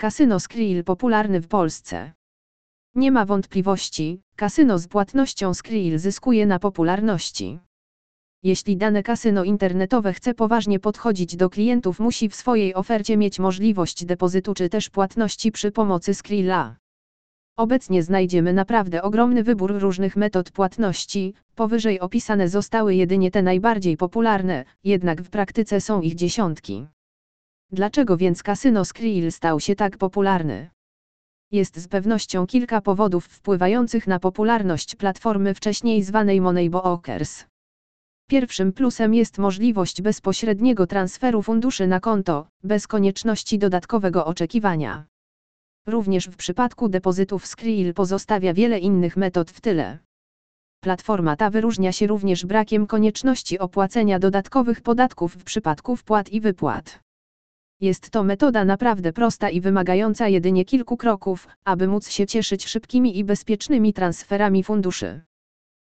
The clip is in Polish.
Kasyno Skrill popularny w Polsce. Nie ma wątpliwości, kasyno z płatnością Skrill zyskuje na popularności. Jeśli dane kasyno internetowe chce poważnie podchodzić do klientów, musi w swojej ofercie mieć możliwość depozytu czy też płatności przy pomocy Skrilla. Obecnie znajdziemy naprawdę ogromny wybór różnych metod płatności, powyżej opisane zostały jedynie te najbardziej popularne, jednak w praktyce są ich dziesiątki. Dlaczego więc kasyno Skrill stał się tak popularny? Jest z pewnością kilka powodów wpływających na popularność platformy wcześniej zwanej Moneybookers. Pierwszym plusem jest możliwość bezpośredniego transferu funduszy na konto, bez konieczności dodatkowego oczekiwania. Również w przypadku depozytów Skrill pozostawia wiele innych metod w tyle. Platforma ta wyróżnia się również brakiem konieczności opłacenia dodatkowych podatków w przypadku wpłat i wypłat. Jest to metoda naprawdę prosta i wymagająca jedynie kilku kroków, aby móc się cieszyć szybkimi i bezpiecznymi transferami funduszy.